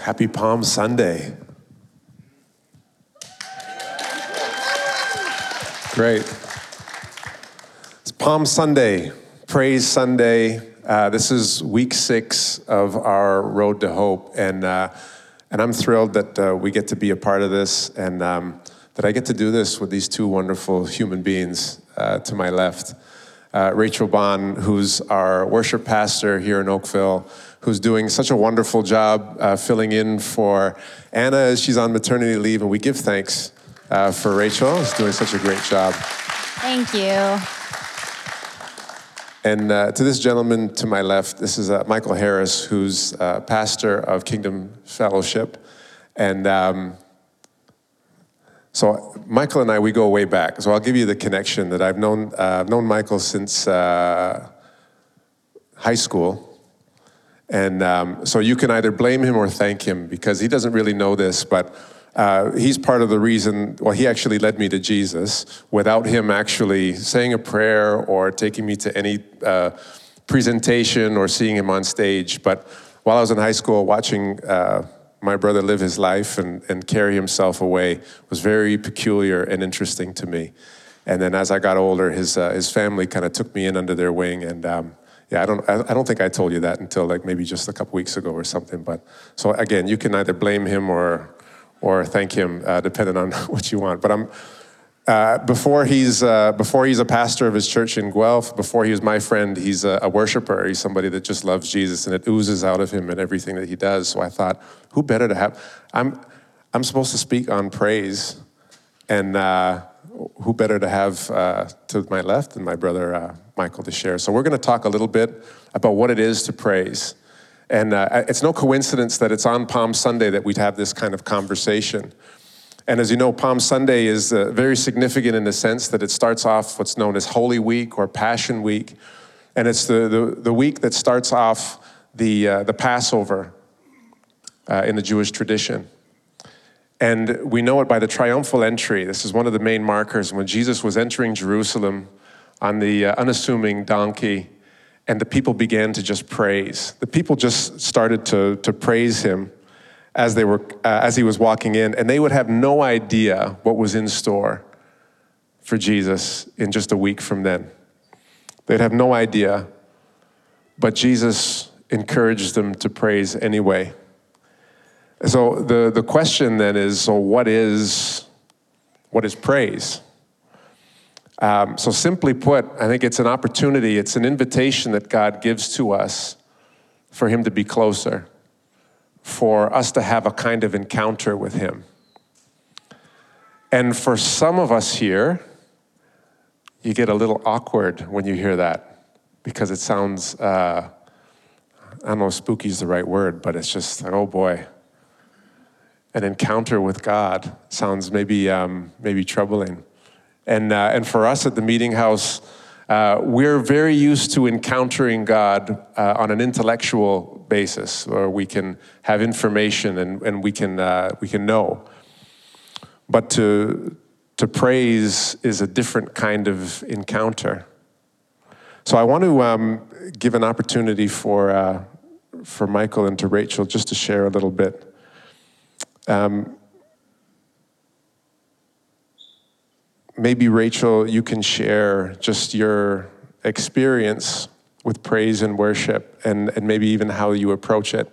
Happy Palm Sunday. Great. It's Palm Sunday, Praise Sunday. Uh, this is week six of our Road to Hope, and uh, and I'm thrilled that uh, we get to be a part of this, and um, that I get to do this with these two wonderful human beings uh, to my left. Uh, Rachel Bond, who's our worship pastor here in Oakville, who's doing such a wonderful job uh, filling in for Anna as she's on maternity leave, and we give thanks uh, for Rachel. She's doing such a great job. Thank you. And uh, to this gentleman to my left, this is uh, Michael Harris, who's uh, pastor of Kingdom Fellowship. And um, so Michael and I, we go way back. So I'll give you the connection that I've known, uh, I've known Michael since uh, high school. And um, so you can either blame him or thank him because he doesn't really know this, but uh, he's part of the reason, well, he actually led me to Jesus without him actually saying a prayer or taking me to any uh, presentation or seeing him on stage. But while I was in high school, watching uh, my brother live his life and, and carry himself away was very peculiar and interesting to me. And then as I got older, his, uh, his family kind of took me in under their wing and um, yeah, I don't, I don't think I told you that until like maybe just a couple weeks ago or something. But so again, you can either blame him or, or thank him, uh, depending on what you want. But I'm, uh, before he's uh, before he's a pastor of his church in Guelph, before he was my friend, he's a, a, worshiper. He's somebody that just loves Jesus, and it oozes out of him in everything that he does. So I thought, who better to have? I'm I'm supposed to speak on praise, and uh, who better to have uh, to my left than my brother uh, Michael to share. So we're going to talk a little bit about what it is to praise. And uh, it's no coincidence that it's on Palm Sunday that we'd have this kind of conversation. And as you know, Palm Sunday is uh, very significant in the sense that it starts off what's known as Holy Week or Passion Week. And it's the, the, the week that starts off the, uh, the Passover uh, in the Jewish tradition. And we know it by the triumphal entry. This is one of the main markers. When Jesus was entering Jerusalem, on the uh, unassuming donkey, and the people began to just praise. The people just started to, to praise him as, they were, uh, as he was walking in, and they would have no idea what was in store for Jesus in just a week from then. They'd have no idea, but Jesus encouraged them to praise anyway. So the, the question then is so what is what is praise? Um, so, simply put, I think it's an opportunity, it's an invitation that God gives to us for Him to be closer, for us to have a kind of encounter with Him. And for some of us here, you get a little awkward when you hear that because it sounds, uh, I don't know, if spooky is the right word, but it's just like, oh boy. An encounter with God sounds maybe, um, maybe troubling. And, uh, and for us at the Meeting House, uh, we're very used to encountering God uh, on an intellectual basis, where we can have information and, and we, can, uh, we can know. But to, to praise is a different kind of encounter. So I want to um, give an opportunity for, uh, for Michael and to Rachel just to share a little bit. Um, maybe Rachel, you can share just your experience with praise and worship and, and maybe even how you approach it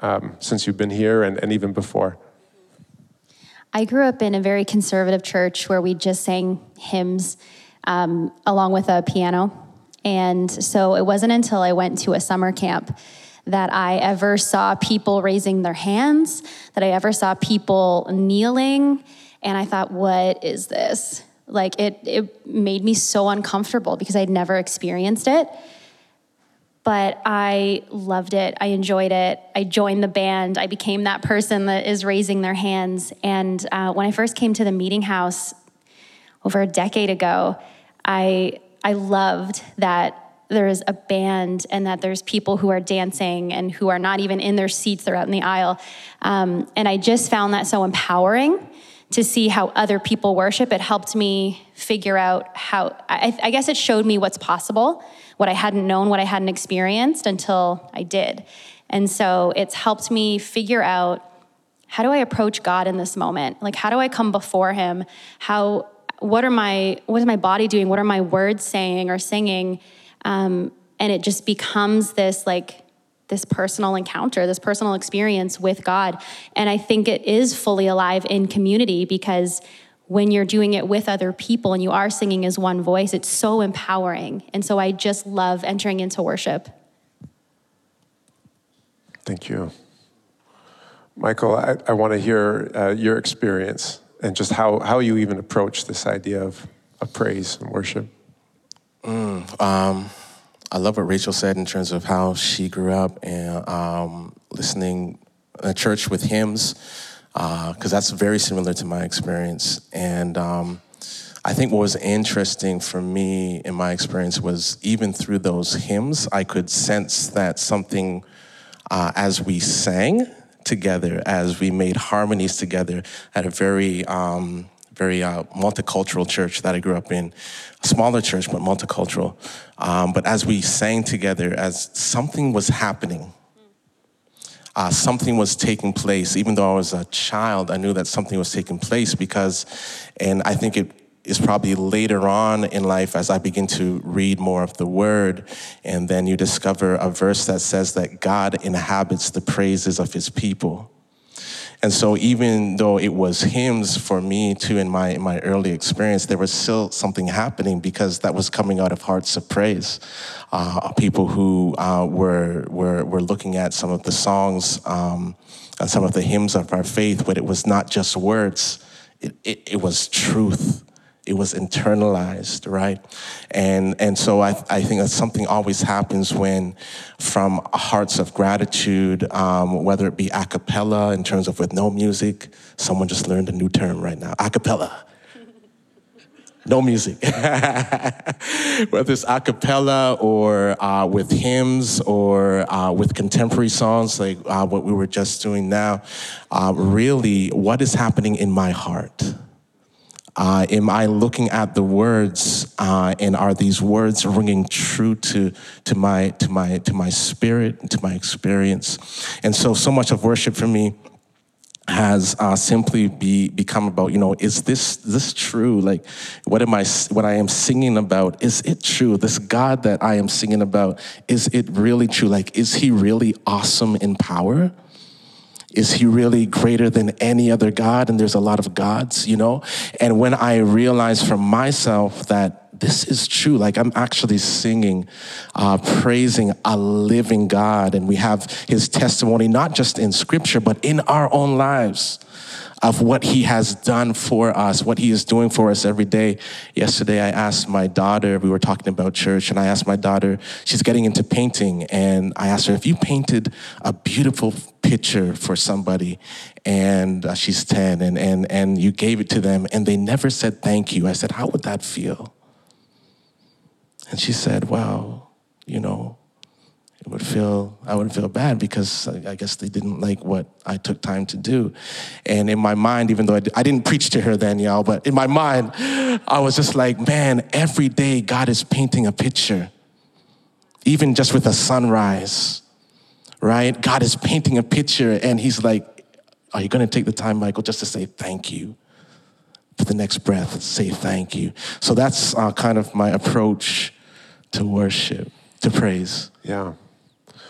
um, since you've been here and, and even before. I grew up in a very conservative church where we just sang hymns um, along with a piano. And so it wasn't until I went to a summer camp that I ever saw people raising their hands, that I ever saw people kneeling and I thought, what is this? Like it, it made me so uncomfortable because I'd never experienced it. But I loved it. I enjoyed it. I joined the band. I became that person that is raising their hands. And uh, when I first came to the meeting house over a decade ago, I, I loved that there's a band and that there's people who are dancing and who are not even in their seats, they're out in the aisle. Um, and I just found that so empowering to see how other people worship. It helped me figure out how, I, I, guess it showed me what's possible, what I hadn't known, what I hadn't experienced until I did. And so it's helped me figure out how do I approach God in this moment? Like, how do I come before Him? How, what are my, what is my body doing? What are my words saying or singing? Um, and it just becomes this like, this personal encounter, this personal experience with God. And I think it is fully alive in community because when you're doing it with other people and you are singing as one voice, it's so empowering. And so I just love entering into worship. Thank you. Michael, I, I want to hear uh, your experience and just how, how you even approach this idea of, of praise and worship. Mm, um, I love what Rachel said in terms of how she grew up and um, listening at church with hymns, because uh, that's very similar to my experience. And um, I think what was interesting for me in my experience was even through those hymns, I could sense that something uh, as we sang together, as we made harmonies together at a very um, very uh, multicultural church that I grew up in, a smaller church, but multicultural. Um, but as we sang together, as something was happening, uh, something was taking place. Even though I was a child, I knew that something was taking place because, and I think it is probably later on in life as I begin to read more of the word, and then you discover a verse that says that God inhabits the praises of his people. And so even though it was hymns for me too in my in my early experience, there was still something happening because that was coming out of hearts of praise. Uh, people who uh, were, were were looking at some of the songs um, and some of the hymns of our faith, but it was not just words; it, it, it was truth it was internalized, right? And and so I, I think that something always happens when, from hearts of gratitude, um, whether it be a cappella in terms of with no music, someone just learned a new term right now, a cappella. No music. Whether it's a cappella or uh, with hymns or uh, with contemporary songs like uh, what we were just doing now, uh, really, what is happening in my heart? Uh, am I looking at the words, uh, and are these words ringing true to to my to my to my spirit, to my experience? And so, so much of worship for me has uh, simply be become about you know is this this true? Like what am i what i am singing about? Is it true? This god that i am singing about is it really true? Like is he really awesome in power is he really greater than any other God? And there's a lot of gods, you know? And when I realized for myself that this is true, like I'm actually singing, uh, praising a living God, and we have his testimony not just in scripture, but in our own lives of what he has done for us, what he is doing for us every day. Yesterday, I asked my daughter, we were talking about church, and I asked my daughter, she's getting into painting, and I asked her, if you painted a beautiful picture for somebody, and uh, she's 10, and, and, and you gave it to them, and they never said thank you, I said, how would that feel? And she said, well, you know, would feel I would feel bad because I guess they didn't like what I took time to do. And in my mind, even though I, didn't preach to her then, y'all, but in my mind, I was just like, man, every day God is painting a picture, even just with a sunrise, right? God is painting a picture, and He's like, are you going to take the time, Michael, just to say thank you? For the next breath, say thank you. So that's uh, kind of my approach to worship, to praise. Yeah.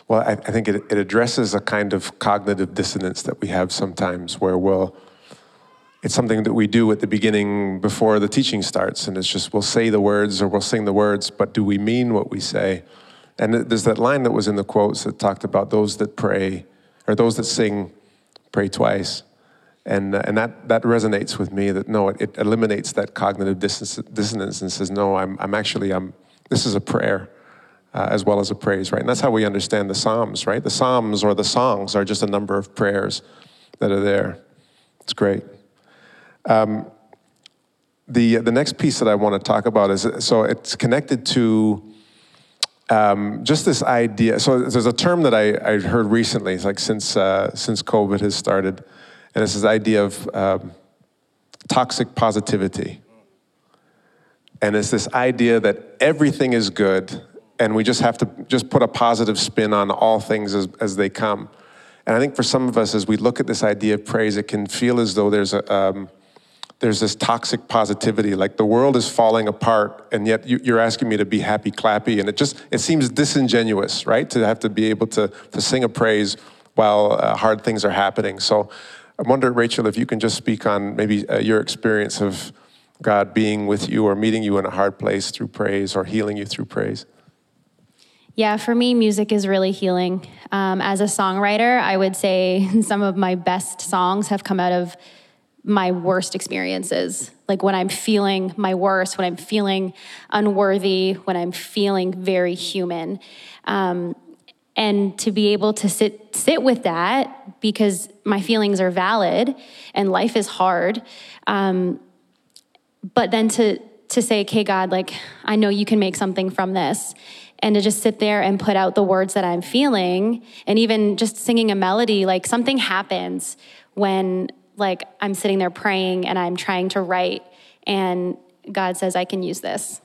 Well, I, I think it, it addresses a kind of cognitive dissonance that we have sometimes where we'll, it's something that we do at the beginning before the teaching starts, and it's just we'll say the words or we'll sing the words, but do we mean what we say? And there's that line that was in the quotes that talked about those that pray, or those that sing, pray twice. And, uh, and that, that resonates with me that no, it, it eliminates that cognitive dissonance and says, no, I'm, I'm actually, I'm, this is a prayer uh, as well as a praise, right? And that's how we understand the Psalms, right? The Psalms or the songs are just a number of prayers that are there. It's great. Um, the, the next piece that I want to talk about is so it's connected to um, just this idea. So there's a term that I, I heard recently, like since, uh, since COVID has started, and it's this idea of um, toxic positivity. And it's this idea that everything is good and we just have to just put a positive spin on all things as, as they come. And I think for some of us, as we look at this idea of praise, it can feel as though there's a um, there's this toxic positivity, like the world is falling apart, and yet you, are asking me to be happy, clappy, and it just it seems disingenuous, right? To have to be able to to sing a praise while uh, hard things are happening. So I wonder, Rachel, if you can just speak on maybe uh, your experience of God being with you or meeting you in a hard place through praise or healing you through praise. Yeah, for me, music is really healing. Um, as a songwriter, I would say some of my best songs have come out of my worst experiences. Like when I'm feeling my worst, when I'm feeling unworthy, when I'm feeling very human. Um, and to be able to sit sit with that because my feelings are valid and life is hard um, but then to to say okay god like i know you can make something from this and to just sit there and put out the words that i'm feeling and even just singing a melody like something happens when like I'm sitting there praying and I'm trying to write, and God says, I can use this.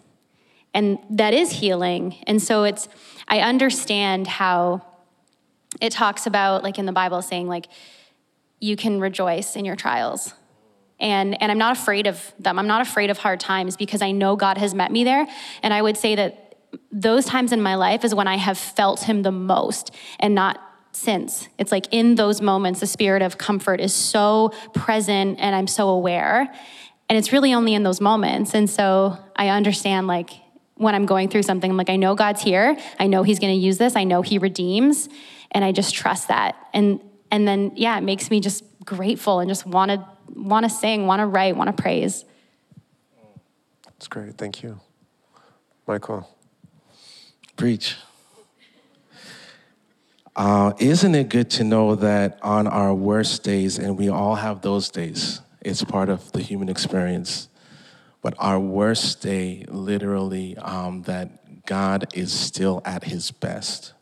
And that is healing. And so it's, I understand how it talks about, like in the Bible, saying, like, you can rejoice in your trials. And, and I'm not afraid of them. I'm not afraid of hard times because I know God has met me there. And I would say that those times in my life is when I have felt Him the most and not since. It's like in those moments, the spirit of comfort is so present and I'm so aware. And it's really only in those moments. And so I understand, like, when I'm going through something, I'm like, I know God's here. I know He's going to use this. I know He redeems. And I just trust that. And, and then, yeah, it makes me just grateful and just want to want to sing, want to write, want to praise. That's great. Thank you. Michael. Preach. Uh, isn't it good to know that on our worst days, and we all have those days, it's part of the human experience, but our worst day, literally, um, that God is still at his best.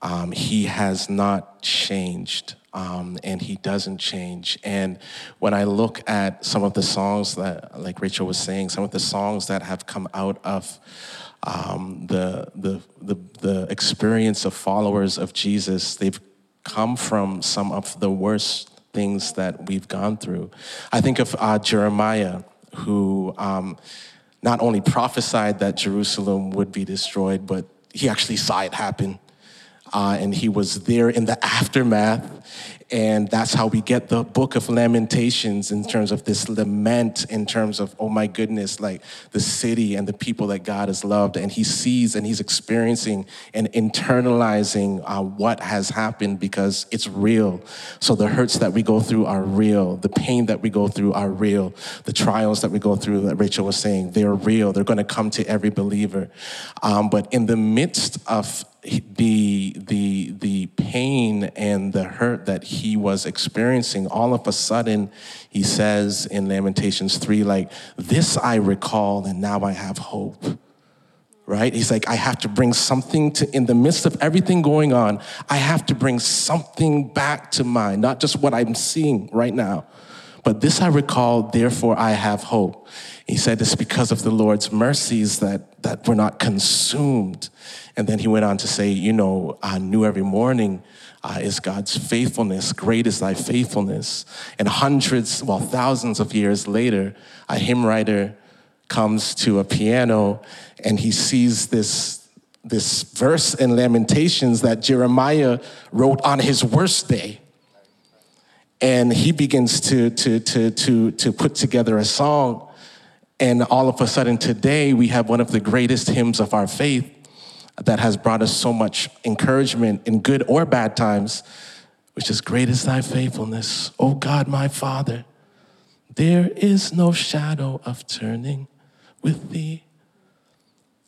Um, he has not changed. Um, and he doesn't change. And when I look at some of the songs that, like Rachel was saying, some of the songs that have come out of um, the, the, the, the experience of followers of Jesus, they've come from some of the worst things that we've gone through. I think of uh, Jeremiah, who um, not only prophesied that Jerusalem would be destroyed, but he actually saw it happen. Uh, and he was there in the aftermath. And that's how we get the book of Lamentations in terms of this lament, in terms of, oh my goodness, like the city and the people that God has loved. And he sees and he's experiencing and internalizing uh, what has happened because it's real. So the hurts that we go through are real. The pain that we go through are real. The trials that we go through, that Rachel was saying, they're real. They're going to come to every believer. Um, but in the midst of the the the pain and the hurt that he was experiencing all of a sudden he says in lamentations 3 like this i recall and now i have hope. Right? He's like i have to bring something to in the midst of everything going on i have to bring something back to mind not just what i'm seeing right now but this i recall therefore i have hope he said it's because of the lord's mercies that that we're not consumed and then he went on to say, You know, I knew every morning uh, is God's faithfulness. Great is thy faithfulness. And hundreds, well, thousands of years later, a hymn writer comes to a piano and he sees this, this verse in Lamentations that Jeremiah wrote on his worst day. And he begins to, to, to, to, to put together a song. And all of a sudden, today, we have one of the greatest hymns of our faith that has brought us so much encouragement in good or bad times, which is great is thy faithfulness, O God, my Father. There is no shadow of turning with thee.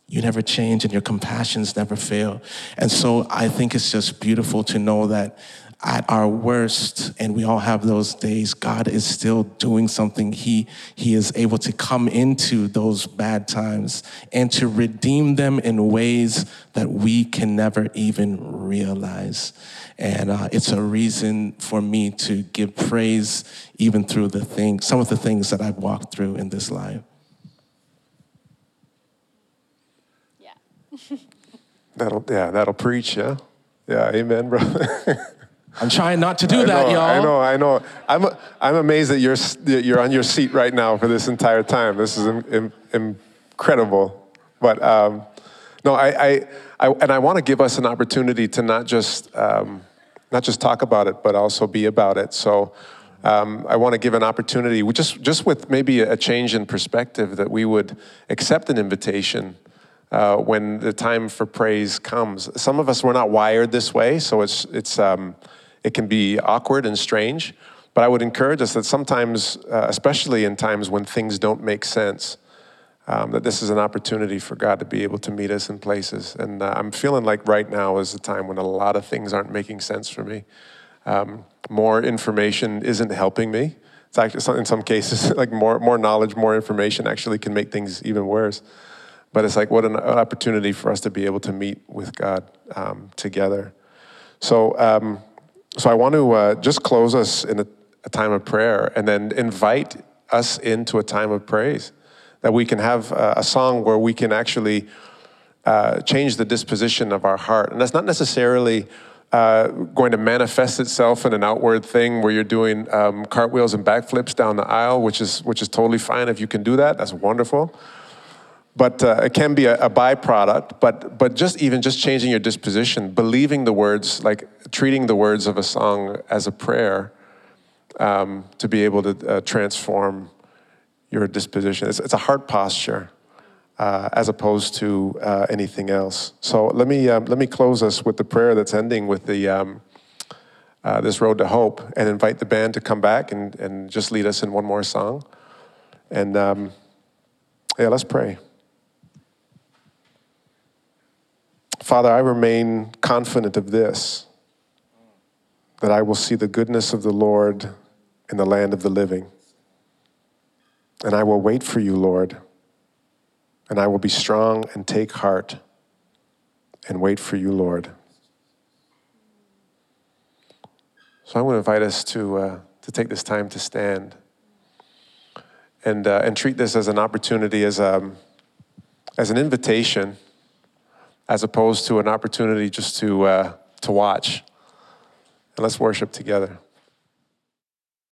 You never change and your compassions never fail. And so I think it's just beautiful to know that at our worst, and we all have those days, God is still doing something. He, he is able to come into those bad times and to redeem them in ways that we can never even realize. And uh, it's a reason for me to give praise even through the things, some of the things that I've walked through in this life. Yeah. That'll yeah, that'll preach, yeah. Yeah, amen, brother. I'm trying not to do I that, know, y'all. I know, I know. I'm, I'm amazed that you're, that you're on your seat right now for this entire time. This is in, in, incredible. But um, no, I, I, I, and I want to give us an opportunity to not just, um, not just talk about it, but also be about it. So um, I want to give an opportunity, just, just with maybe a change in perspective, that we would accept an invitation uh, when the time for praise comes. Some of us were not wired this way, so it's, it's, um, it can be awkward and strange. But I would encourage us that sometimes, uh, especially in times when things don't make sense, um, that this is an opportunity for God to be able to meet us in places. And uh, I'm feeling like right now is the time when a lot of things aren't making sense for me. Um, more information isn't helping me. It's actually, in some cases, like more, more knowledge, more information actually can make things even worse. But it's like, what an opportunity for us to be able to meet with God um, together. So, um, so I want to uh, just close us in a, a, time of prayer and then invite us into a time of praise. That we can have a, a song where we can actually uh, change the disposition of our heart. And that's not necessarily uh, going to manifest itself in an outward thing where you're doing um, cartwheels and backflips down the aisle, which is, which is totally fine if you can do that. That's wonderful but uh, it can be a, a, byproduct but but just even just changing your disposition believing the words like treating the words of a song as a prayer um, to be able to uh, transform your disposition. It's, it's a heart posture uh, as opposed to uh, anything else. So let me um, let me close us with the prayer that's ending with the um, uh, this road to hope and invite the band to come back and, and just lead us in one more song. And um, yeah let's pray Father, I remain confident of this that I will see the goodness of the Lord in the land of the living. And I will wait for you, Lord. And I will be strong and take heart and wait for you, Lord. So I want to invite us to, uh, to take this time to stand and, uh, and treat this as an opportunity, as, um, as an invitation as opposed to an opportunity just to, uh, to watch. And let's worship together.